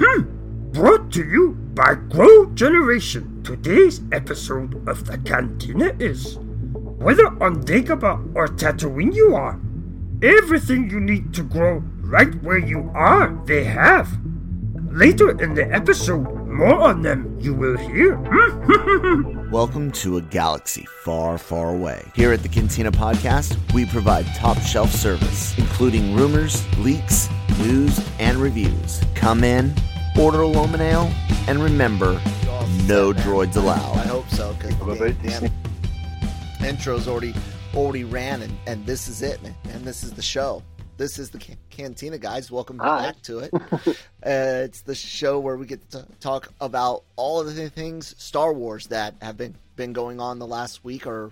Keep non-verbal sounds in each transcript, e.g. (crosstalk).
Hmm. Brought to you by Grow Generation. Today's episode of the Cantina is whether on Dagobah or Tatooine you are, everything you need to grow right where you are, they have. Later in the episode, more on them you will hear. Hmm. (laughs) Welcome to a galaxy far, far away. Here at the Cantina Podcast, we provide top shelf service, including rumors, leaks, news, and reviews. Come in, order a Lomin Ale, and remember, no droids allowed. I hope so, because the damn intro's already already ran, and, and this is it, man. And this is the show. This is the can- Cantina, guys. Welcome Hi. back to it. (laughs) uh, it's the show where we get to talk about all of the things Star Wars that have been been going on the last week or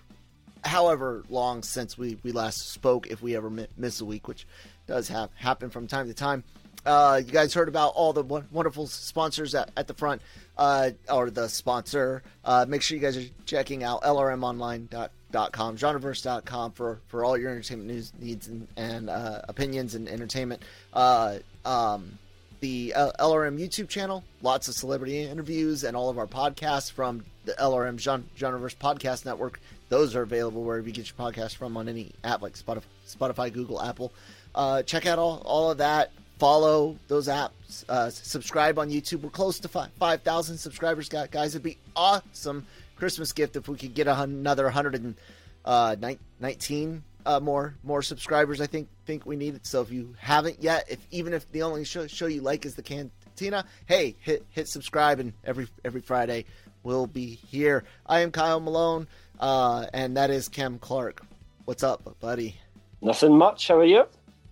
however long since we, we last spoke, if we ever mi- miss a week, which does have happen from time to time. Uh, you guys heard about all the wonderful sponsors at, at the front, uh, or the sponsor. Uh, make sure you guys are checking out lrmonline.com, genreverse.com for, for all your entertainment news needs and, and uh, opinions and entertainment. Uh, um, the L- LRM YouTube channel, lots of celebrity interviews, and all of our podcasts from the LRM Gen- Genreverse Podcast Network. Those are available wherever you get your podcast from on any app like Spotify, Spotify Google, Apple. Uh, check out all, all of that. Follow those apps. Uh, subscribe on YouTube. We're close to fi- 5,000 subscribers, gu- guys. It'd be awesome Christmas gift if we could get another 119 uh, more more subscribers. I think think we need it. So if you haven't yet, if even if the only show, show you like is the Cantina, hey, hit hit subscribe, and every every Friday we'll be here. I am Kyle Malone, uh, and that is Cam Clark. What's up, buddy? Nothing much. How are you?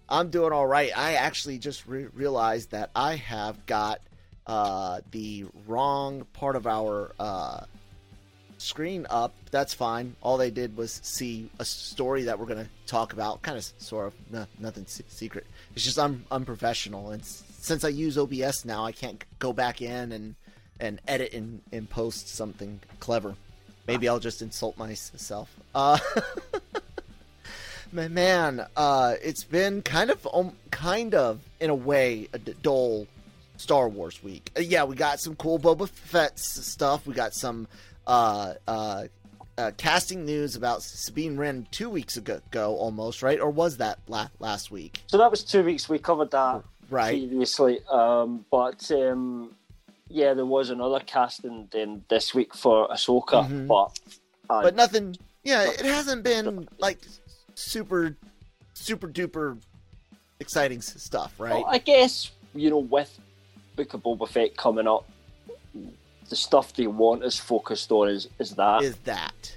I'm doing all right. I actually just re- realized that I have got uh, the wrong part of our uh, screen up. That's fine. All they did was see a story that we're going to talk about. Kind of, sort of, no, nothing se- secret. It's just I'm unprofessional, and s- since I use OBS now, I can't go back in and and edit and, and post something clever. Maybe I'll just insult myself. Uh, (laughs) Ma- man, uh, it's been kind of, um, kind of, in a way, a d- dull Star Wars week. Uh, yeah, we got some cool Boba Fett stuff. We got some uh, uh, uh, casting news about Sabine Wren two weeks ago, ago, almost, right? Or was that la- last week? So that was two weeks. We covered that Right. previously. Um, but um, yeah, there was another casting then this week for Ahsoka, Mhm. but uh, But nothing. Yeah, it hasn't been like super, super duper exciting stuff, right? well, I guess you know with Book of Boba Fett coming up, the stuff they want is focused on is is that. Is that?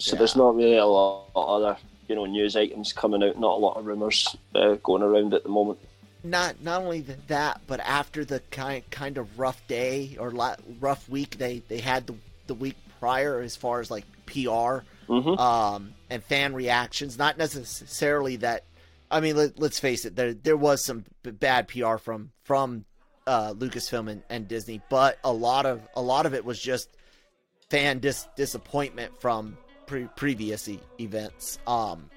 so there's not really a lot of other you know news items coming out. Not a lot of rumors uh, going around at the moment. not not only that, but after the kind kind of rough day or la- rough week they they had the the week prior as far as like PR Mhm. um, and fan reactions. Not necessarily that. I mean, let, let's face it. There there was some b- bad PR from from uh, Lucasfilm and, and Disney, but a lot of a lot of it was just fan dis- disappointment from pre- previous e- events. Um,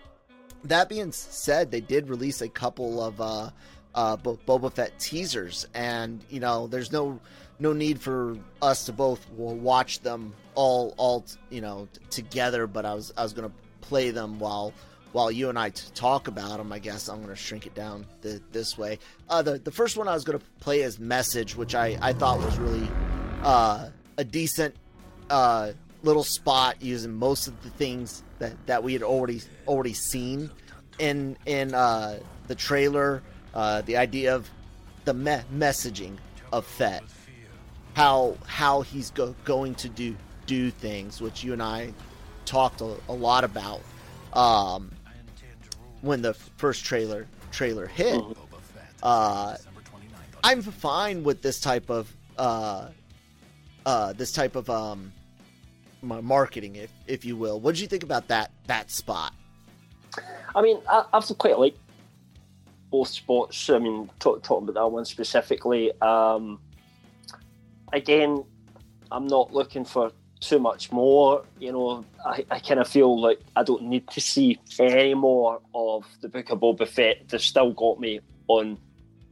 that being said, they did release a couple of uh, uh, Bo- Boba Fett teasers, and you know, there's no no need for us to both watch them all all you know t- together. But I was I was gonna play them while while you and I t- talk about them. I guess I'm gonna shrink it down th- this way. Uh, the the first one I was gonna play is Message, which I I thought was really uh, a decent uh, little spot using most of the things that, that we had already already seen in in uh, the trailer. Uh, the idea of the me- messaging of Fett, how how he's go- going to do do things, which you and I talked a, a lot about um, when the first trailer trailer hit. Uh, I'm fine with this type of uh, uh, this type of um, marketing, if if you will. What did you think about that that spot? I mean, I, I've quite like both spots. I mean, talk, talking about that one specifically. Um, again, I'm not looking for too much more. You know, I, I kind of feel like I don't need to see any more of the Book of Boba Fett. They've still got me on.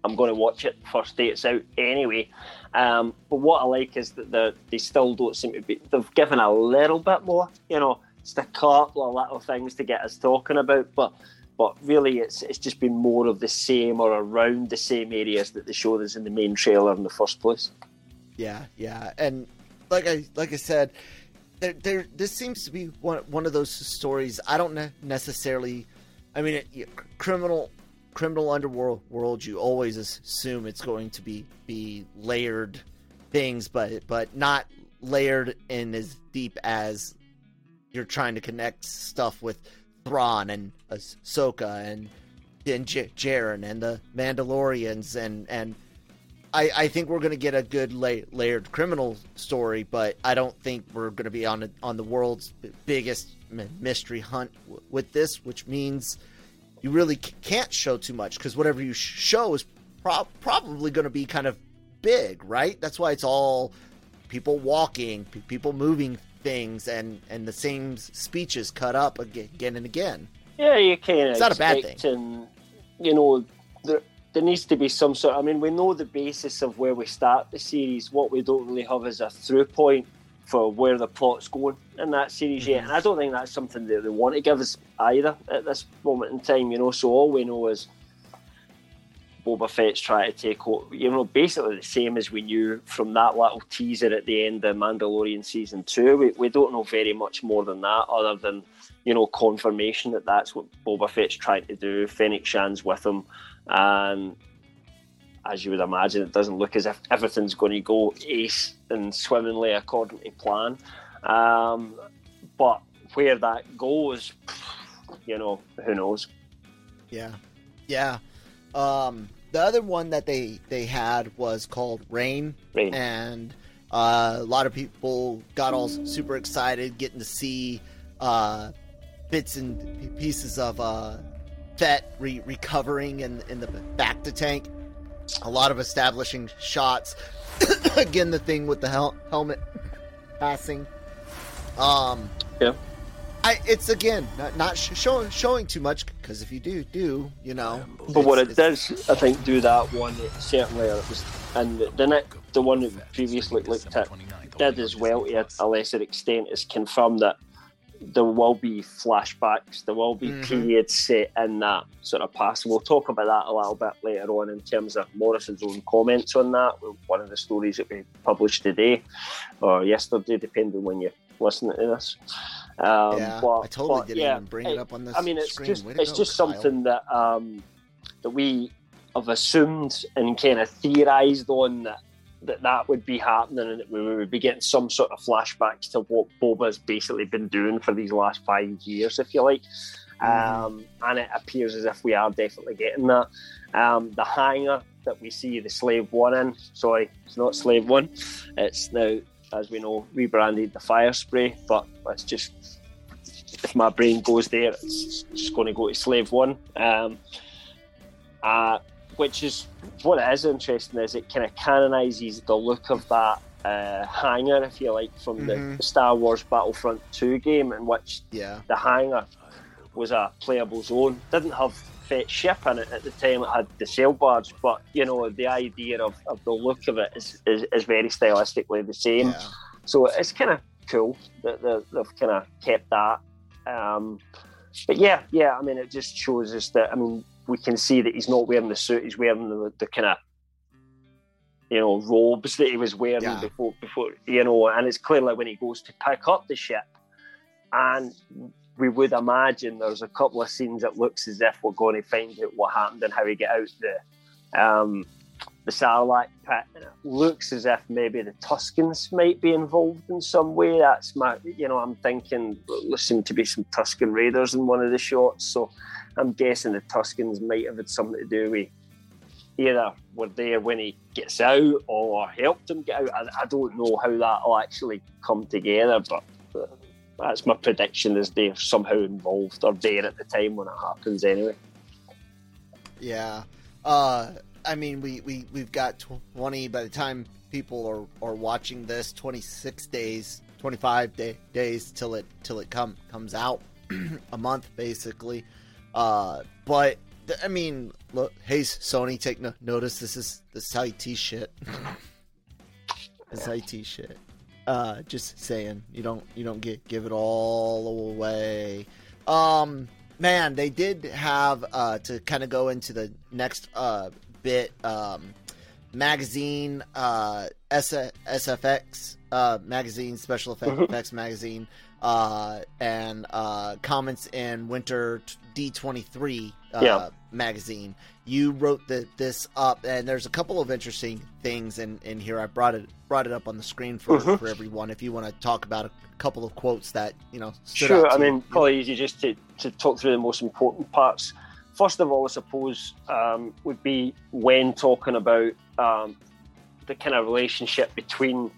I'm going to watch it first day it's out anyway. Um, but what I like is that they still don't seem to be. They've given a little bit more. You know, just a couple of little things to get us talking about, but but really it's it's just been more of the same or around the same areas that the show us in the main trailer in the first place. Yeah, yeah, and like I like I said, there, there this seems to be one one of those stories. I don't necessarily. I mean, it, criminal criminal underworld world. You always assume it's going to be be layered things, but but not layered in as deep as you're trying to connect stuff with Thrawn and Ahsoka and and J- Djarin and the Mandalorians and and I, I think we're going to get a good la- layered criminal story, but I don't think we're going to be on a, on the world's biggest mystery hunt w- with this, which means you really c- can't show too much because whatever you sh- show is pro- probably going to be kind of big, right? That's why it's all people walking, p- people moving things, and and the same speeches cut up again, again and again. Yeah, you can't. It's not a bad thing. You know, there, there needs to be some sort. I mean, we know the basis of where we start the series. What we don't really have is a through point for where the plot's going in that series mm-hmm. yet, and I don't think that's something that they want to give us either at this moment in time. You know, so all we know is Boba Fett's trying to take over. You know, basically the same as we knew from that little teaser at the end of Mandalorian season two. We, we don't know very much more than that, other than you know confirmation that that's what Boba Fett's trying to do. Fennec Shand's with him, and as you would imagine, it doesn't look as if everything's going to go ace and swimmingly according to plan. Um, but where that goes, you know, who knows? Yeah, yeah. Um, the other one that they they had was called Rain, Rain. and uh, a lot of people got all super excited getting to see uh, bits and pieces of uh, Fett re- recovering in in the back to tank. A lot of establishing shots. (coughs) Again, the thing with the hel- helmet passing. Um, yeah. I, it's again not, not showing showing too much because if you do do you know. But what it does, I think, do that one it certainly was, and then it, the one that previously looked at did as well to a lesser extent is confirm that there will be flashbacks, there will be mm-hmm. periods set in that sort of past. We'll talk about that a little bit later on in terms of Morrison's own comments on that. One of the stories that we published today or yesterday, depending when you listen to this. Um, yeah, but, I totally but, didn't yeah, even bring it, it, up on this. I mean, it's screen. just it's go, just Kyle. something that um, that we have assumed and kind of theorized on that that that would be happening and that we would be getting some sort of flashbacks to what Boba's basically been doing for these last five years, if you like. Mm-hmm. Um, and it appears as if we are definitely getting that. Um, the hangar that we see the Slave One in, sorry, it's not Slave One, it's now as we know, rebranded the Fire Spray, but it's just if my brain goes there, it's just going to go to Slave One. Um, uh, which is what is interesting is it kind of canonizes the look of that uh, hangar, if you like, from mm-hmm. the Star Wars Battlefront 2 game, in which yeah. the hangar was a playable zone. Didn't have Fett ship in it at the time. It had the sail barge, but you know the idea of, of the look of it is, is, is very stylistically the same. Yeah. So it's kind of cool that they've kind of kept that. Um, but yeah, yeah, I mean, it just shows us that. I mean, we can see that he's not wearing the suit; he's wearing the, the kind of you know robes that he was wearing yeah. before before you know and it's clearly when he goes to pick up the ship and we would imagine there's a couple of scenes that looks as if we're going to find out what happened and how he get out the um, the Sarlacc pit. And it looks as if maybe the Tuskens might be involved in some way. That's my, you know, I'm thinking there seem to be some Tusken Raiders in one of the shots, so I'm guessing the Tuskens might have had something to do with either were there when he gets out or helped him get out. I, I don't know how that will actually come together, but that's my prediction is they're somehow involved or there at the time when it happens anyway. Yeah. Uh, I mean, we, we, we've got 20, by the time people are, are watching this, 26 days, 25 day, days till it, till it come, comes out. (clears throat) a month, basically. Uh, but, I mean, look, hey, Sony, take no- notice. This is this IT shit. (laughs) this IT shit. Uh, just saying, you don't you don't get give it all away. Um, man, they did have uh to kind of go into the next uh bit. Um, magazine, uh, S- SFX uh magazine, special effects, effects (laughs) magazine, uh, and uh comments in Winter D23 uh, Yeah. magazine. You wrote the, this up, and there's a couple of interesting things in, in here. I brought it brought it up on the screen for, Mhm. for everyone. If you want to talk about a couple of quotes that you know, Sure, I to you. mean, probably easy just to, to talk through the most important parts. First of all, I suppose, um, would be when talking about um, the kind of relationship between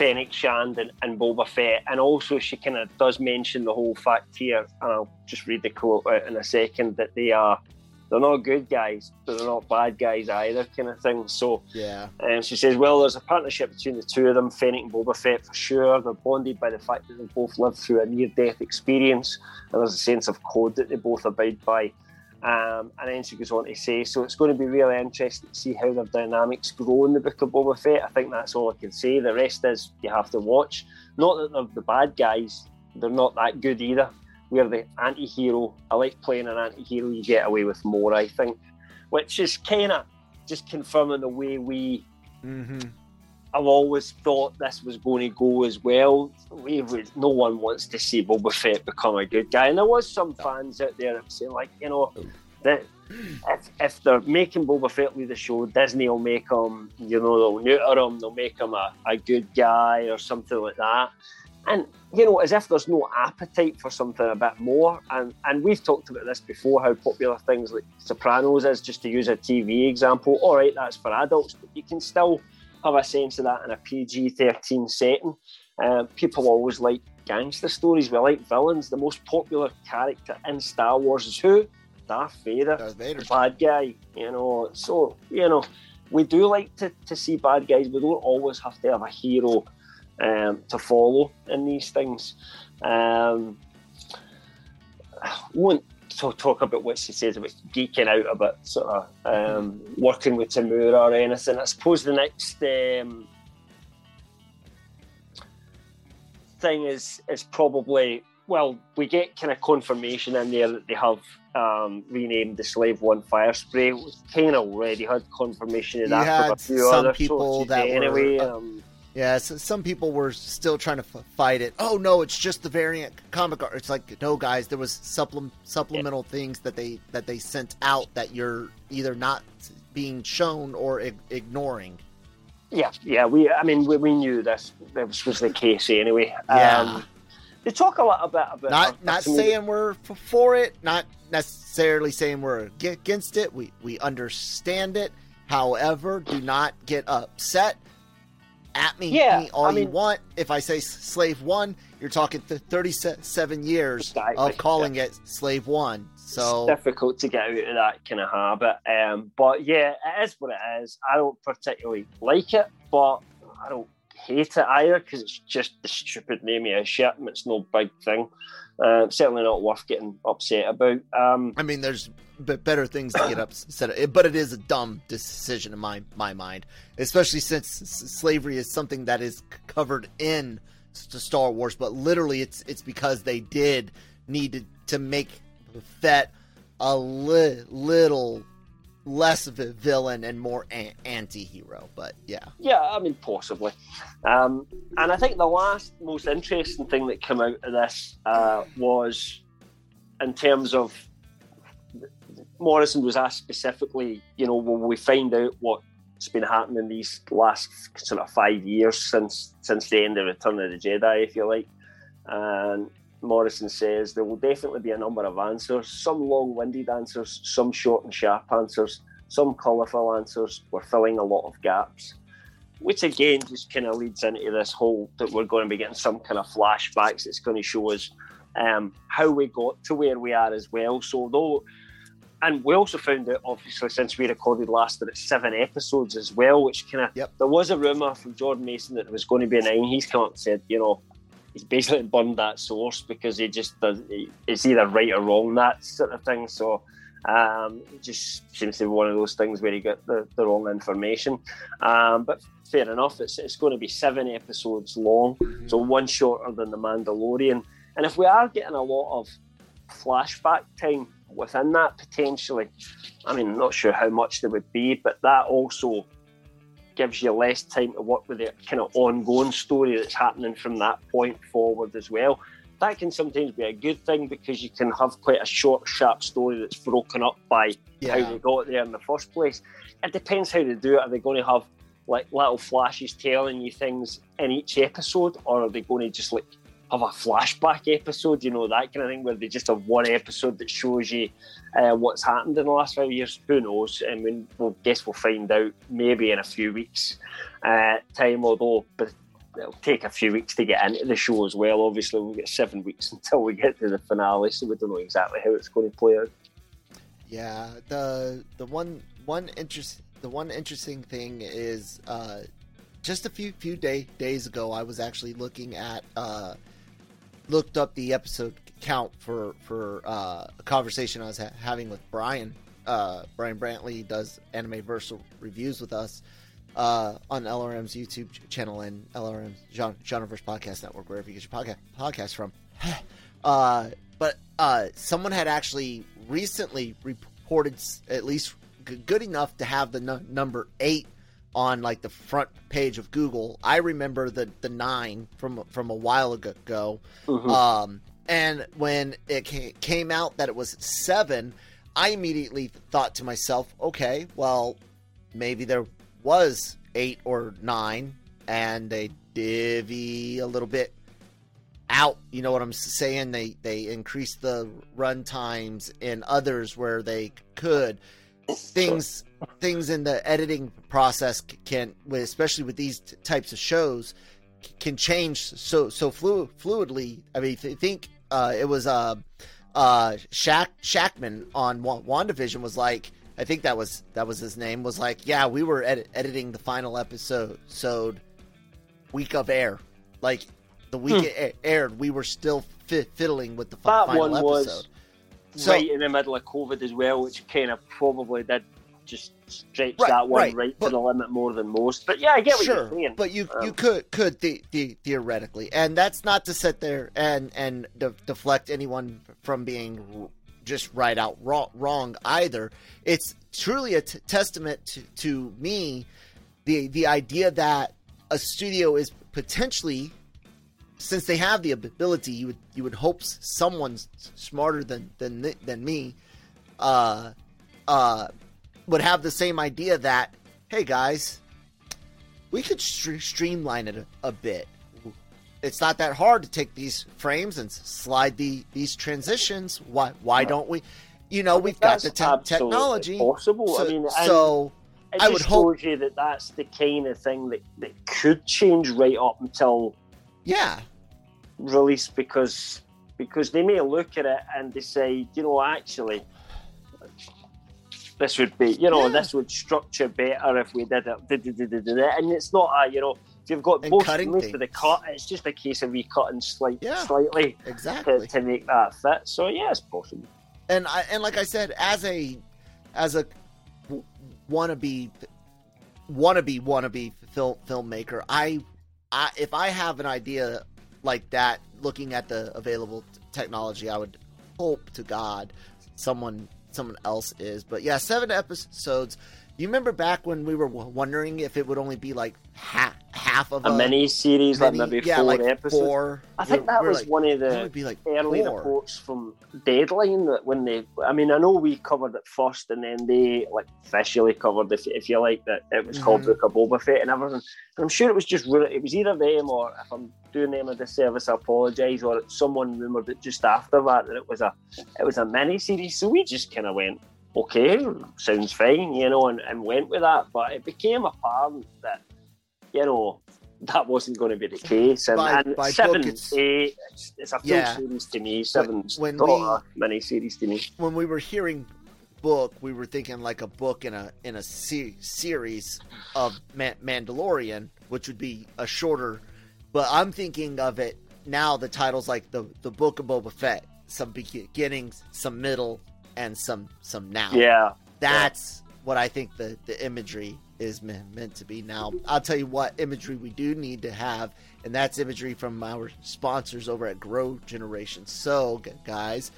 Fennec Shand and, and Boba Fett. And also, she kind of does mention the whole fact here, and I'll just read the quote out in a second, that they are. They're not good guys, but they're not bad guys either, kind of thing. So, yeah, um, she says, well, there's a partnership between the two of them, Fennec and Boba Fett, for sure. They're bonded by the fact that they both lived through a near-death experience, and there's a sense of code that they both abide by. Um, and then she goes on to say, so it's going to be really interesting to see how their dynamics grow in the Book of Boba Fett. I think that's all I can say. The rest is you have to watch. Not that they're the bad guys, they're not that good either. We're the anti hero. I like playing an anti hero, you get away with more, I think, which is kind of just confirming the way we mm-hmm. I've always thought this was going to go as well. We would, no one wants to see Boba Fett become a good guy, and there was some fans out there that saying, like, you know, that if, if they're making Boba Fett lead the show, Disney will make him, you know, they'll neuter him, they'll make him a, a good guy or something like that. And you know, as if there's no appetite for something a bit more. And and we've talked about this before, how popular things like Sopranos is, just to use a TV example. All right, that's for adults, but you can still have a sense of that in a PG 13 setting. Um, people always like gangster stories. We like villains. The most popular character in Star Wars is who? Darth Vader. Darth Vader. Bad guy. You know, so, you know, we do like to, to see bad guys. We don't always have to have a hero um, to follow in these things. Um, I talk about what she says about geeking out about sort of um, working with Temuera or anything. I suppose the next um, thing is is probably well, we get kind of confirmation in there that they have um, renamed the Slave One Fire Spray. We kind of already had confirmation of You that from a few some other people that were, anyway. uh, um, Yeah, so some people were still trying to f- fight it. Oh no, it's just the variant comic art. It's like no, guys, there was supplem- supplemental things that they that they sent out that you're either not being shown or ig- ignoring. Yeah, yeah. We, I mean, we, we knew this. This was the case anyway. Yeah. Um, they talk a lot about about Not not saying we're for it, not necessarily saying we're against it. We we understand it. However, do not get upset at me, Yeah, me all I you want. If I say slave one, you're talking th- 37 years Exactly, of calling it slave one. So it's difficult to get out of that kind of habit. Um, but yeah, it is what it is. I don't particularly like it, but I don't hate it either because it's just the stupid name of a shit and it's no big thing. Uh, certainly not worth getting upset about. Um, I mean, there's better things to get upset, but it is a dumb decision in my my mind, especially since slavery is something that is covered in Star Wars. But literally, it's it's because they did need to, to make the Fett a li- little less of a villain and more anti-hero. But yeah, Yeah, I mean, possibly. Um, and I think the last most interesting thing that came out of this uh, was in terms of Morrison was asked specifically, you know, will we find out what's been happening these last sort of five years since since the end of Return of the Jedi, if you like? And Morrison says there will definitely be a number of answers, some long-winded answers, some short and sharp answers. some colourful answers were filling a lot of gaps, which again just kind of leads into this whole that we're going to be getting some kind of flashbacks that's going to show us um, how we got to where we are as well. So though, and we also found out obviously since we recorded last that it's seven episodes as well, which kind of Yep. there was a rumor from Jordan Maison that it was going to be nine. He's come up and said, you know, he's basically burned that source because he just does. He, it's either right or wrong that sort of thing. So. Um, it just seems to be one of those things where you got the, the wrong information. Um, but fair enough, it's, it's going to be seven episodes long, so one shorter than The Mandalorian. And if we are getting a lot of flashback time within that potentially, I mean, not sure how much there would be, but that also gives you less time to work with the kind of ongoing story that's happening from that point forward as well. That can sometimes be a good thing because you can have quite a short, sharp story that's broken up by Yeah. how they got there in the first place. It depends how they do it. Are they going to have like little flashes telling you things in each episode, or are they going to just like have a flashback episode? You know that kind of thing, where they just have one episode that shows you uh, what's happened in the last five years. Who knows? I mean, we'll guess we'll find out maybe in a few weeks' uh, time. Although, but it'll take a few weeks to get into the show as well. Obviously, we'll get seven (laughs) weeks until we get to the finale, so we don't know exactly how it's going to play out. Yeah, the the one one interest the one interesting thing is uh, just a few few day days ago I was actually looking at uh, looked up the episode count for for uh, a conversation I was ha- having with Brian. Uh, Brian Brantley does Anime Versal reviews with us uh, on LRM's YouTube ch- channel and LRM's Gen- Genreverse Podcast Network, wherever you get your podcast podcast from. (sighs) uh, but uh, someone had actually recently reported at least g- good enough to have the nu- number eight on like the front page of Google. I remember the the nine from from a while ago. Um, and when it came out that it was seven, I immediately thought to myself, okay, well, maybe there was eight or nine, and they divvy a little bit out. You know what I'm saying? They they increased the run times in others where they could. Things things in the editing process can, especially with these types of shows, can change so so flu- fluidly. I mean, th- think uh, it was uh, uh, Shaq Shakman on Wa- WandaVision was like, I think that was that was his name. Was like, yeah, we were edi- editing the final episode, so week of air, like the week it a- aired, we were still fi- fiddling with the fi- That final one episode. was So- right in the middle of COVID as well, which kind of probably did just stretch Right, that one right, right, but- to the limit more than most. But yeah, I get what sure, you're saying. but you you Um, could could the, the, theoretically, and that's not to sit there and and de- deflect anyone from being just right out wrong, wrong either. It's truly a t- testament to, to me the the idea that a studio is potentially since they have the ability you would you would hope someone's smarter than than than me uh uh would have the same idea that hey guys we could stre- streamline it a, a bit. It's not that hard to take these frames and slide the these transitions. Why why don't we? You know we've got the te- technology. possible. I so, mean, so I would hope- you that that's the kind of thing that, that could change right up until yeah. release because because they may look at it and decide, you know, actually, this would be, you know, Yeah. this would structure better if we did it. And it's not a, you know, if you've got And both of the cut, it's just a case of recutting slight, Yeah. slightly exactly to make that fit. So yeah, it's possible. and I and like I said, as a as a wannabe wannabe wannabe film filmmaker, I, I if I have an idea like that, looking at the available t- technology, I would hope to God someone someone else is. But yeah, seven episodes. You remember back when we were wondering if it would only be like half half of A mini series, like maybe yeah, four like episode. Four. I think We're- that we're was like, one of the be like early four. reports from Deadline that when they, I mean, I know we covered it first, and then they like officially covered, if, if you like, that it was called Mhm. Book of Boba Fett and everything. And I'm sure it was just it was either them or if I'm doing them a disservice, I apologise. Or someone rumored it just after that that it was a it was a mini series. So we just kind of went, okay, sounds fine, you know, and, and went with that. But it became apparent that, you know, that wasn't going to be the case. And, By- and by seven, it's- eight, it's, it's a full Yeah. series to me. Seven's when not we- mini series to me. when we were hearing book, we were thinking like a book in a in a se- series of Ma- Mandalorian, which would be a shorter. But I'm thinking of it now. The title's like the the book of Boba Fett. Some beginnings, some middle, and some some now. Yeah. That's what I think the, the imagery is me- meant to be. Now, I'll tell you what imagery we do need to have, and that's imagery from our sponsors over at Grow Generation. So, gu- guys,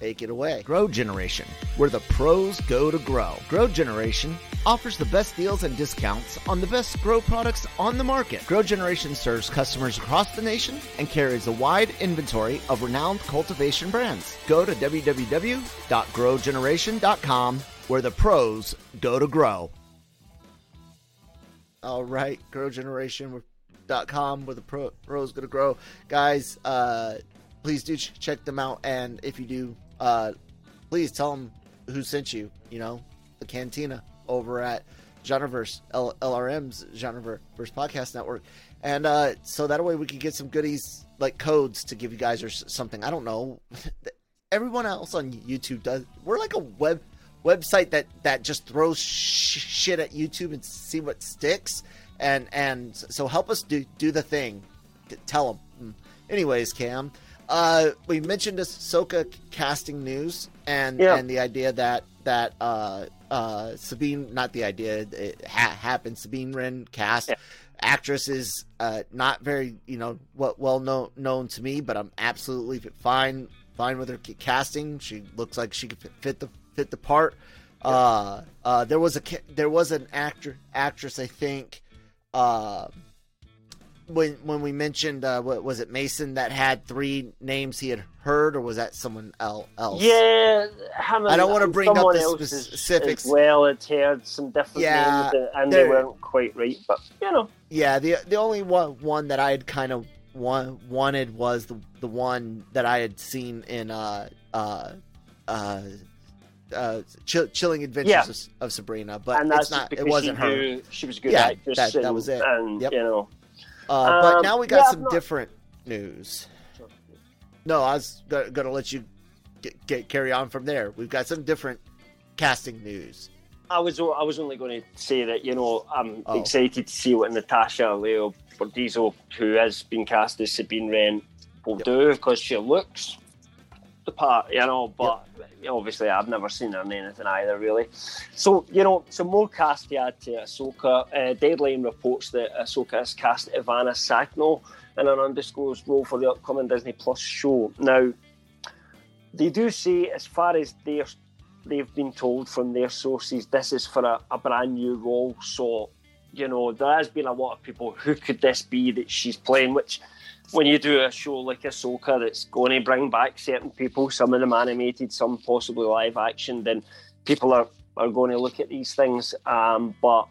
take it away. Grow Generation, where the pros go to grow. Grow Generation offers the best deals and discounts on the best grow products on the market. Grow Generation serves customers across the nation and carries a wide inventory of renowned cultivation brands. Go to www.growgeneration.com, where the pros go to grow. All right, growgeneration.com where the pro, pros going to grow. Guys, uh, please do ch- check them out. And if you do, uh, please tell them who sent you, you know, the cantina over at Genreverse, L- LRM's Genreverse Podcast Network. And uh, so that way we can get some goodies like codes to give you guys or something. I don't know. (laughs) Everyone else on YouTube does. We're like a web website that that just throws sh- shit at YouTube and see what sticks. And and so help us do do the thing. Tell them. Anyways, Cam, uh, we mentioned Ahsoka casting news and Yeah. and the idea that that uh, uh, Sabine, not the idea, it ha- happened. Sabine Wren cast. Actress is uh, not very, you know, what well known known to me, but I'm absolutely fine fine with her casting. She looks like she could fit- fit the fit the part. Uh, uh, there was a there was an actor actress I think uh, when when we mentioned uh, what was it Maison that had three names he had heard or was that someone else? Yeah, I don't wanna bring up the specifics. As well, it's heard some different Yeah, names, and they weren't quite right. But you know, Yeah, the the only one one that I had kind of wa- wanted was the the one that I had seen in uh uh uh. Uh, chill, chilling adventures Yeah. of, of Sabrina, but and that's it's not. It wasn't she her. she was a good Yeah, actress. that- that was it. And Yep. you know, Uh, but Um, now we got yeah, some not- different news. No, I was go- gonna let you get, get carry on from there. We've got some different casting news. I was I was only going to say that you know I'm Oh. excited to see what Natasha Liu Bordizzo, who has been cast as Sabine Wren, will do because she looks the part, you know. But obviously, I've never seen her in anything either, really. So you know, some more cast to add to Ahsoka. Uh, Deadline reports that Ahsoka has cast Ivanna Sakhno in an undisclosed role for the upcoming Disney Plus show. Now, they do say, as far as their they've been told from their sources this is for a, a brand new role. So, you know, there has been a lot of people who could this be that she's playing, which when you do a show like Ahsoka that's going to bring back certain people, some of them animated, some possibly live action, then people are, are going to look at these things. Um, but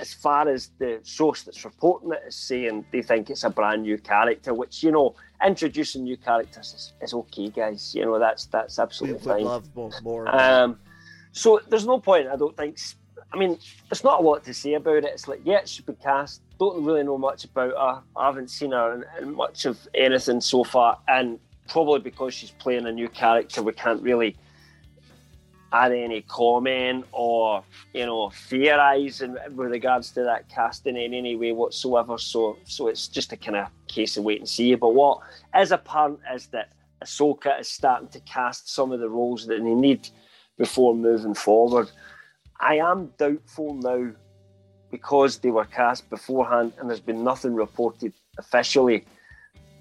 as far as the source that's reporting it is saying they think it's a brand new character, which, you know, introducing new characters is, is okay, guys. You know, that's that's We absolutely would fine. love more. more Um, so there's no point, I don't think. I mean, there's not a lot to say about it. It's like, yeah, it should be cast. Don't really know much about her. I haven't seen her in, in much of anything so far. And probably because she's playing a new character, we can't really add any comment or, you know, theorise with regards to that casting in any way whatsoever. So, so it's just a kind of case of wait and see. But what is apparent is that Ahsoka is starting to cast some of the roles that they need before moving forward. I am doubtful now because they were cast beforehand and there's been nothing reported officially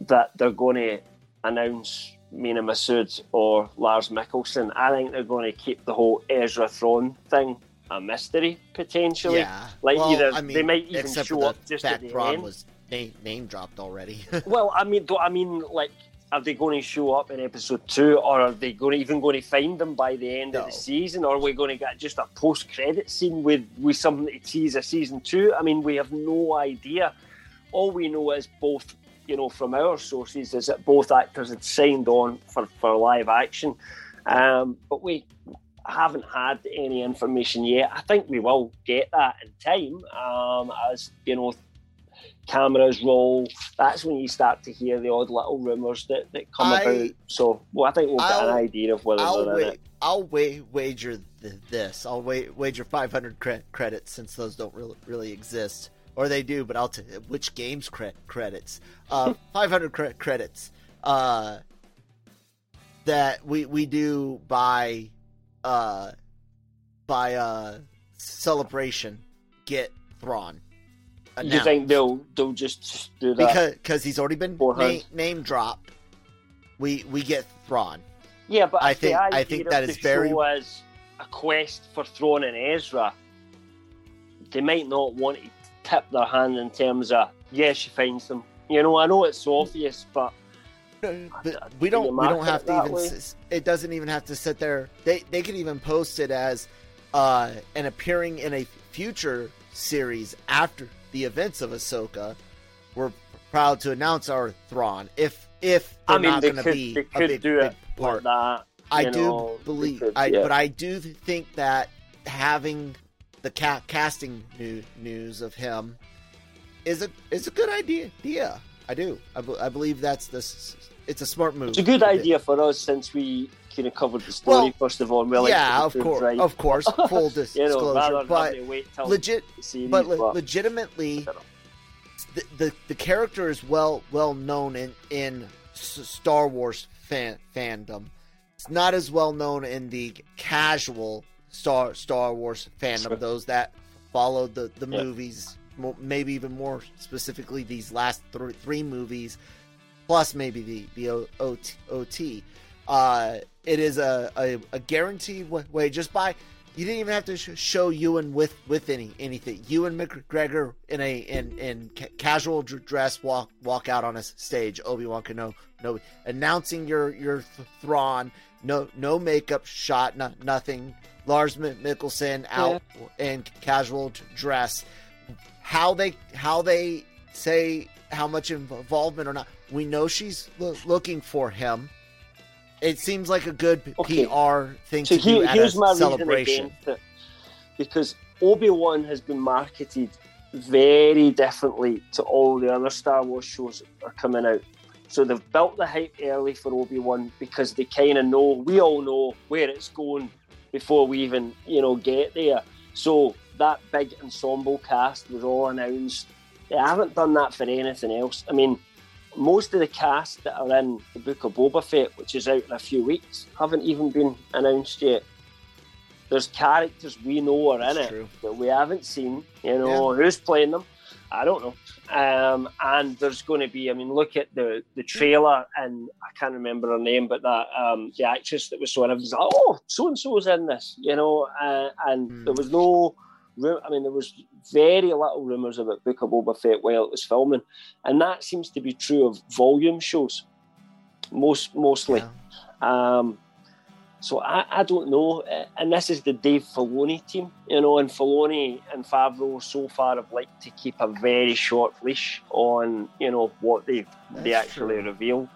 that they're going to announce Mena Massoud or Lars Mikkelsen. I think they're going to keep the whole Ezra Thrawn thing a mystery potentially. yeah, Like well, either I mean, they might even show up just at the end. was name, name dropped already. (laughs) Well, I mean, I mean like, are they going to show up in episode two, or are they going to, even going to find them by the end of the season, or are we going to get just a post-credit scene with with something to tease a season two? I mean, we have no idea. All we know is both, you know, from our sources, is that both actors had signed on for for live action, um, but we haven't had any information yet. I think we will get that in time. Um, as you know, cameras roll. That's when you start to hear the odd little rumours that, that come I- about. So, well, I think we'll get an idea of whether I'll they're in it. I'll wa- wager th- this. I'll wa- wager 500 cre- credits since those don't really really exist, or they do. But I'll t- which games cre- credits? Uh, (laughs) 500 cre- credits. Uh, that we we do by uh by uh celebration get Thrawn. You think they'll they'll just do that? because because he's already been na- name dropped. We we get Thrawn. yeah, but I think- I think that is very- show as a quest for Thrawn and Ezra. They might not want to tip their hand in terms of yeah, she finds them. You know, I know it's obvious, but (laughs) But we do don't we don't have to even way? it doesn't even have to sit there they they could even post it as uh an appearing in a future series after the events of Ahsoka we're proud to announce our Thrawn if if they're I mean, not they going to be a big, do big part that. I you do believe could, I yeah. but I do think that having the ca- casting new, news of him is a is a good idea yeah I do I, be- I believe that's this it's a smart move It's a good idea for us since we kind of covered the story Well, first of all. And we like yeah, of course, right. of course, full dis- you know, disclosure. but having to wait till legit, but le- but- legitimately, the, the the character is well well known in in Star Wars fan fandom. It's not as well known in the casual Star Star Wars fandom. Sure. Those that followed the the Yeah. movies, maybe even more specifically these last thr three movies, plus maybe the the o- OT. OT. Uh, it is a, a, a guaranteed way just by you didn't even have to sh- show Ewan with with any anything. Ewan McGregor in a in in ca- casual dress walk walk out on a stage. Obi Wan Kenobi no, announcing your your th- Thrawn. No no makeup shot. No, nothing. Lars Mi- Mikkelsen out in casual dress. How they how they say how much involvement or not. We know she's loo- looking for him. It seems like a good p- Okay. PR thing So to do at here's a my celebration. reason against it, because Obi Wan has been marketed very differently to all the other Star Wars shows that are coming out. So they've built the hype early for Obi Wan because they kind of know we all know where it's going before we even you know get there. So that big ensemble cast was all announced. They haven't done that for anything else. I mean, most of the cast that are in the Book of Boba Fett, which is out in a few weeks, haven't even been announced yet. There's characters we know are in That's it true. that we haven't seen. You know who's playing them? I don't know. Um, and there's going to be. I mean, look at the the trailer, and I can't remember her name, but that um, the actress that was so in it was like, oh, so and so's in this, you know. Uh, and Hmm. there was no. I mean, there was very little rumours about Book of Boba Fett while it was filming, and that seems to be true of volume shows, most mostly. Yeah. Um, so I, I don't know, and this is the Dave Filoni team, you know, and Filoni and Favreau so far have liked to keep a very short leash on, you know, what they they actually true. reveal.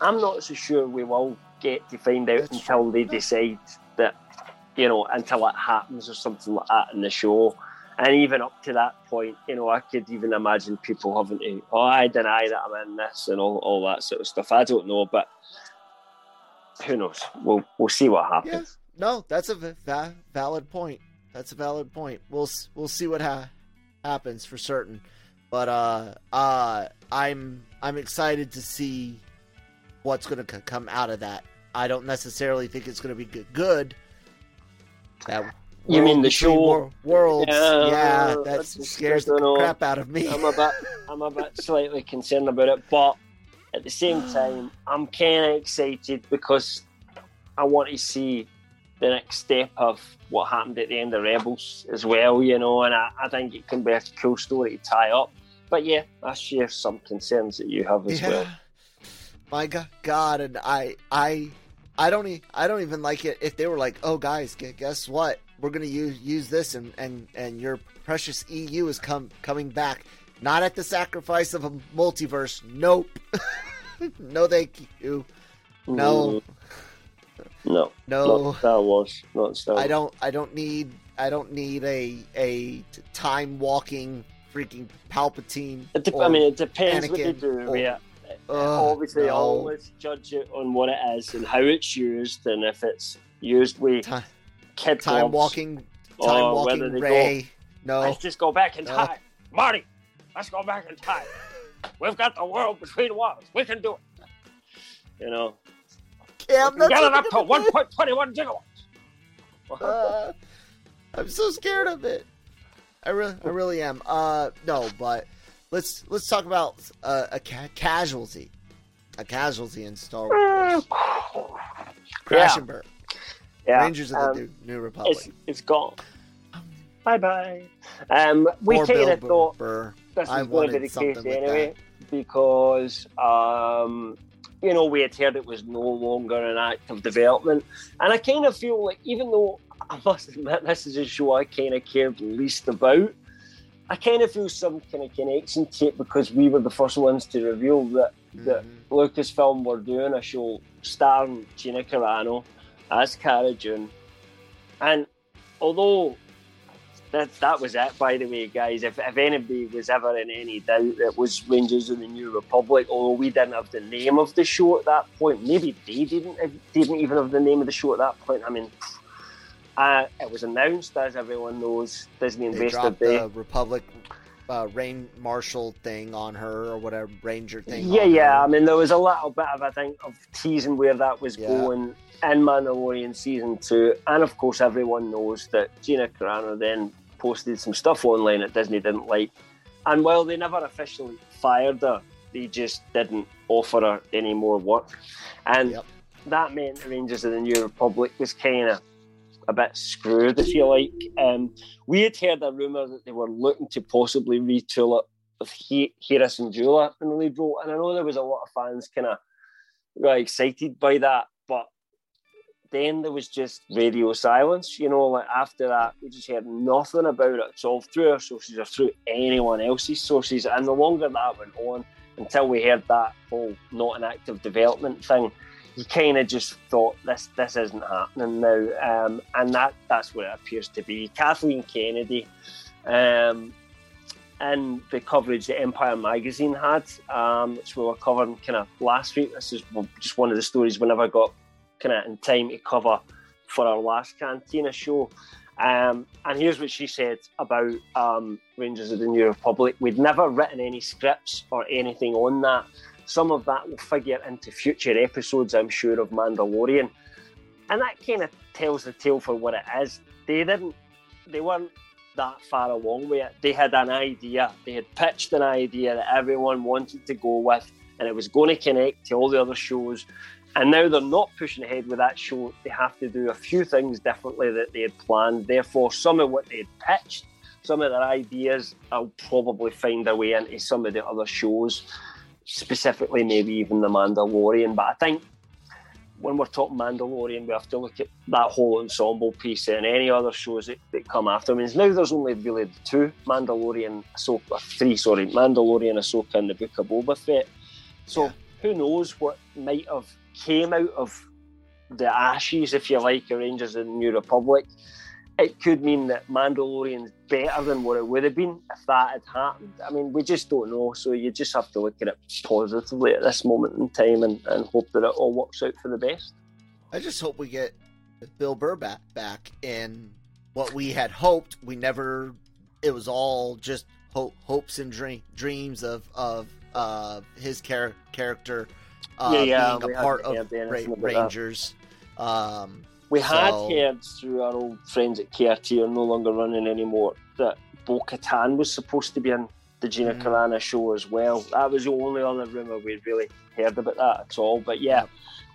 I'm not so sure we will get to find out That's until true. they decide you know, until it happens or something like that in the show. And even up to that point, you know, I could even imagine people having to, oh, I deny that I'm in this and all, all that sort of stuff. I don't know, but who knows? We'll we'll see what happens. Yeah. No, that's a va- va- valid point. That's a valid point. We'll we'll see what ha- happens for certain. But uh uh I'm I'm excited to see what's going to c- come out of that. I don't necessarily think it's going to be good. Good. That You mean the between show? wor- worlds? Yeah, Yeah, that that's- scares I the know. crap out of me. I'm a bit I'm a bit (laughs) slightly concerned about it, but at the same (sighs) time, I'm kind of excited because I want to see the next step of what happened at the end of Rebels as well, you know, and I, I think it can be a cool story to tie up. But yeah, I share some concerns that you have as well. My go- God, and I, I, I don't, e- I don't even like it if they were like, "Oh, guys, guess what? We're gonna use use this, and and and your precious EU is come coming back, not at the sacrifice of a multiverse. Nope. (laughs) no, thank you. No. Mm. No, No. not Star Wars, not Star. Wars. I don't. I don't need. I don't need a a time walking freaking Palpatine. It dep- or I mean, it depends what they do. yeah. Ugh, Obviously, no. always judge it on what it is and how it's used, and if it's used with Ti- kid time gloves, walking. Time walking they go- Ray. No. Let's just go back in No. time, Marty. Let's go back in time. We've got the world between walls. We can do it. You know, Cam, get it up to gonna do. 1.21 gigawatts. Uh, I'm so scared of it. I really, I really am. Uh, no, but let's let's talk about uh, a ca- casualty, a casualty in Star Wars. Crash Yeah. and burn. yeah, Rangers of the um, New, New Republic. it's it's gone. Bye bye. Um, we Poor kind of thought Burr. this I was going to be the case anyway because um, you know we had heard it was no longer in active development, and I kind of feel like even though I must admit this is a show I kind of cared least about, I kind of feel some kind of connection to it because we were the first ones to reveal that that Mhm. Lucasfilm were doing a show starring Gina Carano as Cara Dune. And although that that was it, by the way, guys, if, if anybody was ever in any doubt, it was Rangers of the New Republic, although we didn't have the name of the show at that point. Maybe they didn't didn't even have the name of the show at that point. I mean, uh, it was announced, as everyone knows, Disney They invested the Republic uh, Rain Marshal thing on her or whatever Ranger thing. Yeah, yeah. I mean, there was a little bit of I think of teasing where that was Yeah. going in Mandalorian season two, and of course, everyone knows that Gina Carano then posted some stuff online that Disney didn't like, and while they never officially fired her, they just didn't offer her any more work, and Yep. that meant the Rangers of the New Republic was kind of a bit screwed, if you like. Um, we had heard a rumor that they were looking to possibly retool it with he- and Jewell in the lead role, and I know there was a lot of fans kind of got excited by that, but then there was just radio silence. You know, like after that, we just heard nothing about it. It's all through our sources or through anyone else's sources, and the longer that went on, until we heard that whole not an active development thing, you kind of just thought this this isn't happening now, um, and that that's what it appears to be. Kathleen Kennedy. Um, and the coverage that Empire Magazine had, um, which we were covering kind of last week. This is just one of the stories we never got kind of in time to cover for our last Cantina show. Um, and here's what she said about um, Rangers of the New Republic. We'd never written any scripts or anything on that. Some of that will figure into future episodes, I'm sure, of Mandalorian. And that kind of tells the tale for what it is. They didn't, they weren't that far along with it. They had an idea, they had pitched an idea that everyone wanted to go with, and it was going to connect to all the other shows. And now they're not pushing ahead with that show. They have to do a few things differently that they had planned. Therefore, some of what they had pitched, some of their ideas, will probably find their way into some of the other shows, specifically maybe even The Mandalorian. But I think when we're talking Mandalorian, we have to look at that whole ensemble piece and any other shows that, that come after. I mean, now there's only really two Mandalorian, Ahsoka, three, sorry, Mandalorian, Ahsoka, and the Book of Boba Fett. So Yeah. who knows what might have came out of the ashes, if you like, of Rangers of the New Republic. It could mean that Mandalorian's better than what it would have been if that had happened. I mean, we just don't know. So you just have to look at it positively at this moment in time and, and hope that it all works out for the best. I just hope we get Bill Burr back, back in what we had hoped. We never. It was all just hope, hopes and dream, dreams of of uh, his char- character uh, Yeah, yeah, being a part of Ra-. Rangers. Um, We had So- heard through our old friends at KRT are no longer running anymore that Bo Katan was supposed to be in the Gina Mhm. Carano show as well. That was the only other rumour we'd really heard about that at all. But yeah,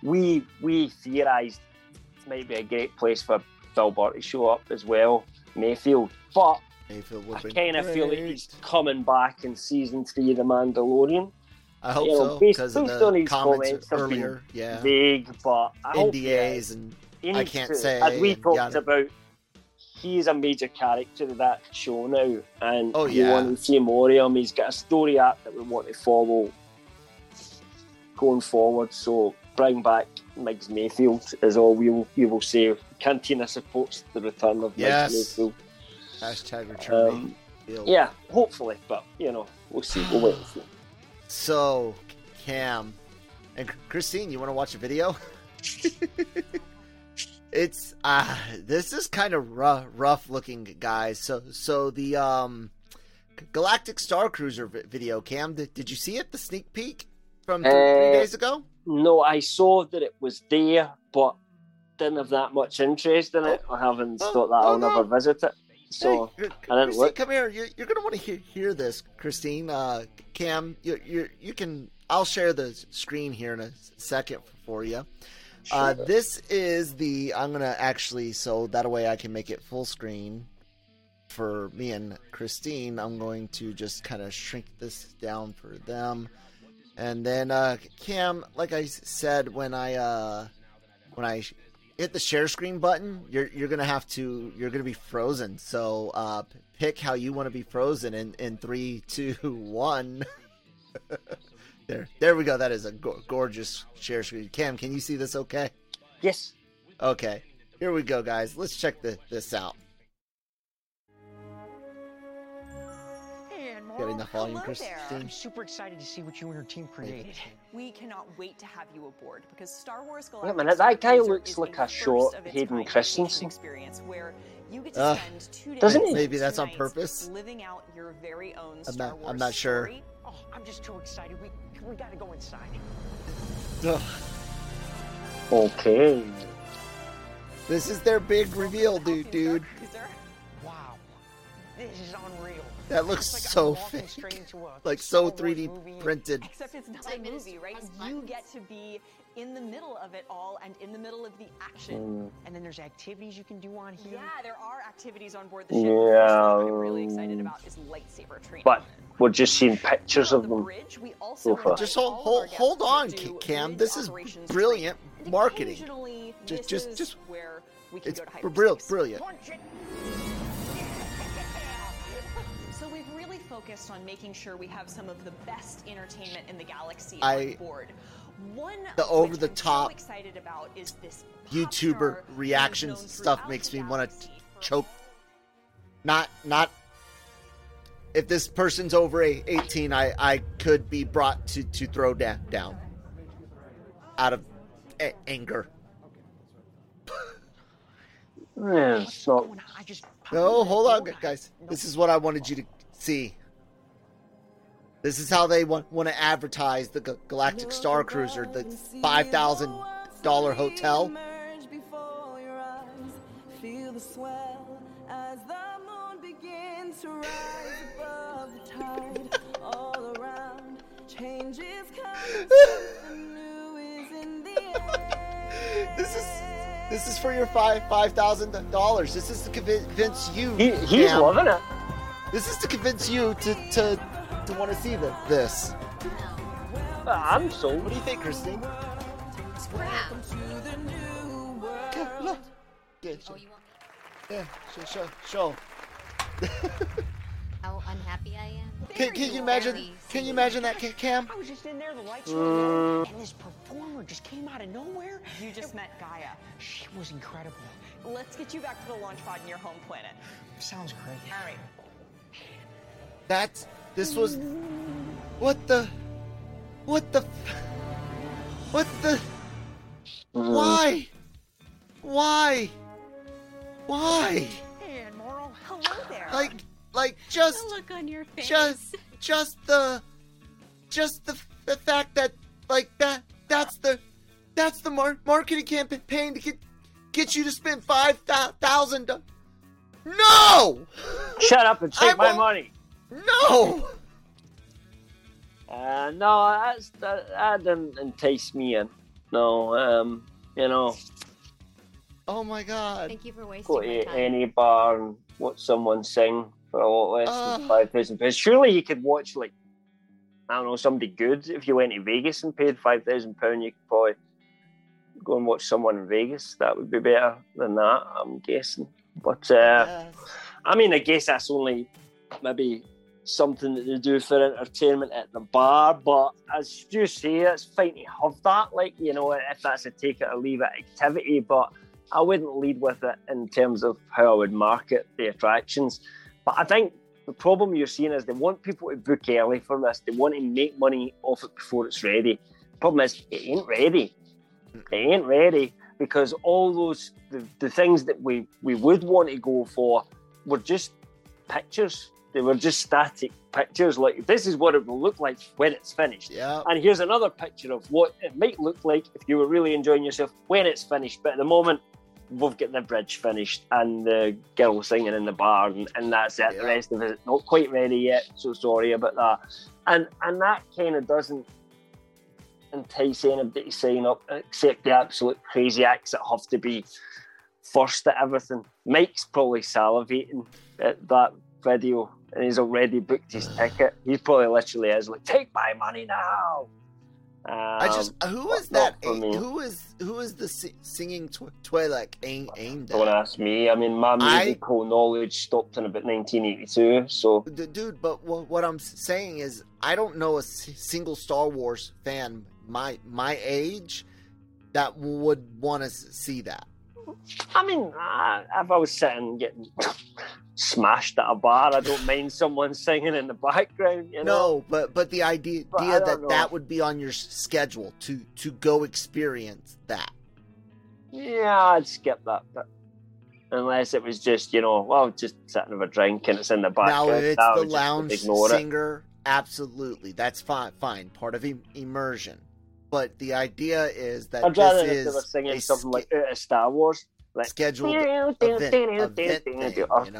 we we theorised it might be a great place for Bill Burr to show up as well, Mayfield. But Mayfield I kind of feel like he's coming back in season three of The Mandalorian. I hope you know, so based- because of the on his comments, comments earlier. Yeah, Vague, but I hope he is. NDAs and He I can't to. say As we talked about, he is a major character of that show now, and Oh, we yeah. want to see more of him. He's got a story arc that we want to follow going forward. So bring back Miggs Mayfield is all we will, we will say. Cantina supports the return of Yes. Miggs Mayfield. Hashtag return Um, Mayfield. Yeah, hopefully, but you know, we'll see. We'll wait and see. So, Cam and Christine, you want to watch a video? (laughs) it's uh this is kind of rough, rough looking, guys. So, so the um Galactic Star Cruiser vi- video, Cam, did, did you see it? The sneak peek from th- three Uh, days ago? No, I saw that it was there, but didn't have that much interest in it. I haven't Oh, thought that oh, I'll no. never visit it. So Hey, I didn't Christine, look. come here. You're, you're gonna want to hear, hear this, Christine. Uh, Cam, you you you can. I'll share the screen here in a second for you. Uh, this is the. I'm gonna actually so that way I can make it full screen for me and Christine. I'm going to just kind of shrink this down for them, and then uh, Cam, like I said when I uh, when I hit the share screen button, you're you're gonna have to you're gonna be frozen. So uh, pick how you want to be frozen in in three, two, one. (laughs) there, there we go. That is a go- gorgeous share screen. Cam, can you see this? Okay. yes, Okay. Here we go, guys. Let's check the, this out. And Got enough volume, hello there. Christine? I'm super excited to see what you and your team created. We cannot wait to have you aboard because Star Wars Wait a Galactic minute, Star that guy looks like a short first of its Hayden kind Christensen. experience where you get to Ugh. spend two days Doesn't he? Maybe that's on purpose. living out your very own I'm Star not- I'm not sure. story. Oh, I'm just too excited. We we gotta go inside. Ugh. okay. This is their big reveal, dude. Dude, Wow, this is unreal. that looks like so fake, straight into a like so 3D movie. printed. Except it's not a movie, right? You get to be in the middle of it all and in the middle of the action. Mm, And then there's activities you can do on here. Yeah, there are activities on board the ship. The first I'm really excited about is lightsaber training. But we're just seeing pictures of the them. bridge, we also so far. Just hold hold hold on, Cam. This is brilliant training. Marketing. occasionally, Just- just- is just- where we can It's go to br- brilliant, brilliant. So we've really focused on making sure we have some of the best entertainment in the galaxy I- on board. One The over the top so excited about is this YouTuber star reactions stuff makes me wanna choke. Not not. If this person's over a 18, I I could be brought to to throw down down out of a- anger. Yeah, it's not. I just No, hold on, guys. This is what I wanted you to see. This is how they want want to advertise the Ga- Galactic Star Cruiser, the five thousand dollar hotel. Feel the swell as (laughs) the moon begins to rise above the tide. All around, change is new is in the air. This is this is for your five five thousand dollars. This is to convince you. He, he's Cam. loving it. This is to convince you to to to want to see the, this. I'm sold. What do you think, Christine? Crap. Yeah, look. Yeah, show, Oh, you want yeah, show, show, show. how unhappy I am? Can, can you imagine? Can you imagine that, Ca- Cam? I was just in there, the lights Mm. were low, and this performer just came out of nowhere. You just met Gaya. She was incredible. Let's get you back to the launch pod in your home planet. Sounds great. All right. That's this was what the what the what the why why why And Morrow, Hello there. like like just look on your face. just just the just the the fact that like that that's the that's the mar- marketing campaign to get get you to spend five thousand. No, Shut up and take I my won't- money. No. Uh, no, that's, that, that didn't entice me in. No, um, you know, Oh my god. Thank you for wasting go my to time. any bar and watch someone sing for a lot less Uh. than five thousand pounds. Surely you could watch like I don't know somebody good if you went to Vegas and paid five thousand pound. You could probably go and watch someone in Vegas. That would be better than that, I'm guessing. But uh, Yeah. I mean, I guess that's only maybe something that they do for entertainment at the bar. But as you say, it's fine to have that, like you know, if that's a take it or leave it activity. But I wouldn't lead with it in terms of how I would market the attractions. But I think the problem you're seeing is they want people to book early for this. They want to make money off it before it's ready. Problem is it ain't ready. It ain't ready because all those the, the things that we we would want to go for were just pictures. They were just static pictures. Like this is what it will look like when it's finished. Yeah. And here's another picture of what it might look like if you were really enjoying yourself when it's finished. But at the moment, we've got the bridge finished and the girl singing in the bar, and, and that's it. The rest of it not quite ready yet. So sorry about that. And and that kind of doesn't entice anybody to sign up, except the absolute crazy acts that have to be first at everything. Mike's probably salivating at that video, and he's already booked his ticket. He probably literally is like, "Take my money now." I just Um, who is that? Who is who is the si- singing tw- Twi'lek aim, aimed Don't at? ask me. I mean, my I- musical knowledge stopped in about 1982, so D- dude, but wh- what I'm saying is, I don't know a s- single Star Wars fan my my age that would want to see that. I mean, uh, if I was sitting getting (laughs) smashed at a bar, I don't mind someone singing in the background. You know? No, but but the idea, But idea that know. that would be on your schedule to to go experience that. Yeah, I'd skip that bit. Unless it was just, you know, well, just sitting with a drink and it's in the now, background. if it's the lounge ignore it. singer, absolutely, that's fine. Fine, part of im- immersion. But the idea is that I'd rather this if is they were singing something like out of Star Wars. Like, scheduled event, event thing, you know?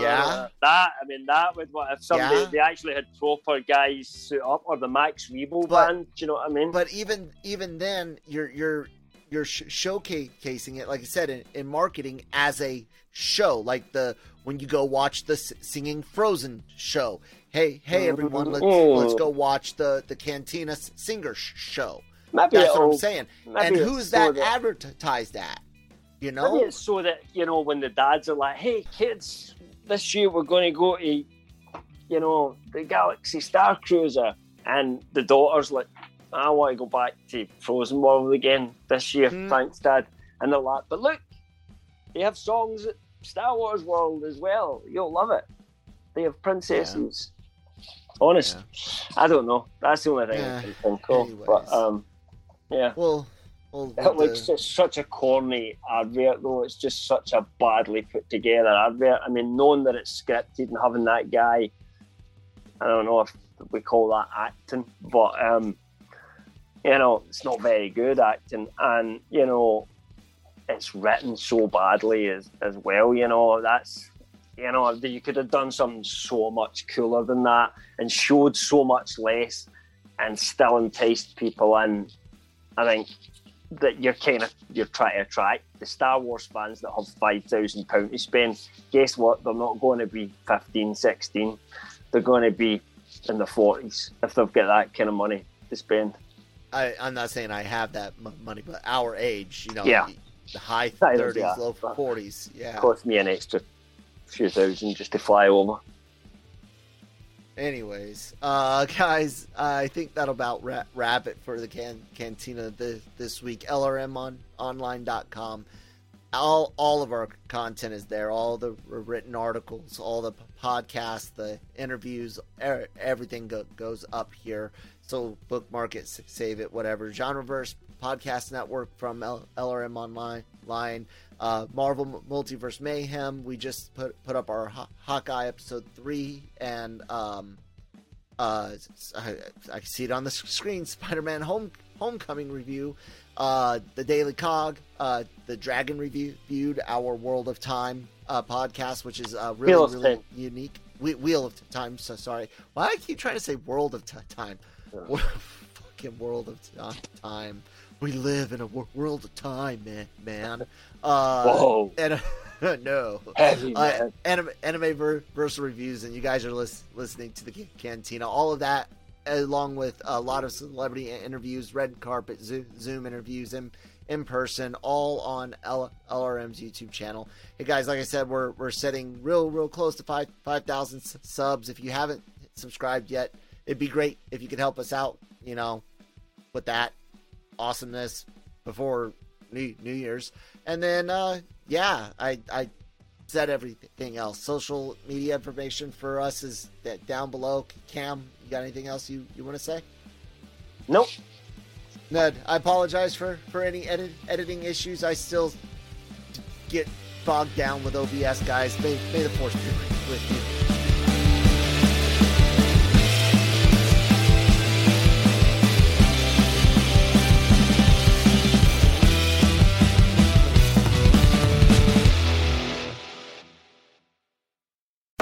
Yeah. That I mean that would what if somebody Yeah. they actually had proper guys suit up or the Max Rebo But- band, do you know what I mean? But even even then, you're you're you're sh- showcasing it, like I said, in, in marketing as a show, like the when you go watch the s- singing Frozen show. Hey, hey, everyone, let's Oh. let's go watch the the Cantina singer sh- show. Maybe That's what I'm saying. And who's that, that- advertised at? You know, Maybe it's so that you know when the dads are like, "Hey kids, this year we're going to go to, you know, the Galaxy Star Cruiser," and the daughter's like, "I want to go back to Frozen World again this year, Hmm. thanks, Dad." And they're like, "But look, they have songs at Star Wars World as well. You'll love it. They have princesses." Honest, I don't know. That's the only thing Yeah. I can think of. But um, yeah. Well, well, It looks just such a corny advert, though. It's just such a badly put together advert. I mean, knowing that it's scripted and having that guy, I don't know if we call that acting, but um, you know, it's not very good acting, and you know, it's written so badly as as well. You know, that's you know, you could have done something so much cooler than that and showed so much less, and still enticed people in. I think that you're kind of you're trying to attract the Star Wars fans that have five thousand pound to spend. Guess what? They're not going to be 15, 16. They're going to be in the forties if they've got that kind of money to spend. I, I'm not saying I have that m- money, but our age, you know, Yeah. the, the high 30s, low 40s, yeah. Cost me an extra few thousand just to fly over. Anyways, uh, (laughs) guys, I think that'll about wrap, wrap it for the can, Cantina this, this week. LRM on online.com. All all of our content is there. All the written articles, all the podcasts, the interviews, er, everything go, goes up here. So bookmark it, save it, whatever. Genreverse Podcast Network from L- LRM Online. Line, uh, Marvel Multiverse Mayhem. We just put put up our Haw- Hawkeye episode three, and um, uh, I, I can see it on the screen. (laughs) Spider-Man Home Homecoming review. Uh, the Daily Cog, uh, the Dragon review, viewed our World of Time uh, podcast, which is uh, really Wheel really unique. We- Wheel of Time. So sorry. Why do I keep trying to say World of Ti- Time? (laughs) Fucking World of Ti- Time. We live in a wor- world of time, man. Man. Uh, Whoa. And, (laughs) no. Heavy, Uh, anime, anime ver- verse reviews, and you guys are lis- listening to the Cantina. All of that, along with a lot of celebrity interviews, red carpet, Zoom, Zoom interviews, M- in person, all on L- LRM's YouTube channel. Hey guys, like I said, we're we're setting real real close to five five thousand subs. If you haven't subscribed yet, it'd be great if you could help us out. You know, with that awesomeness before New New Year's, and then uh, yeah, I I said everything else. Social media information for us is that down below. Cam, you got anything else you you want to say? Nope. Ned, I apologize for for any edit, editing issues. I still get bogged down with OBS, guys. May, may the force be with you.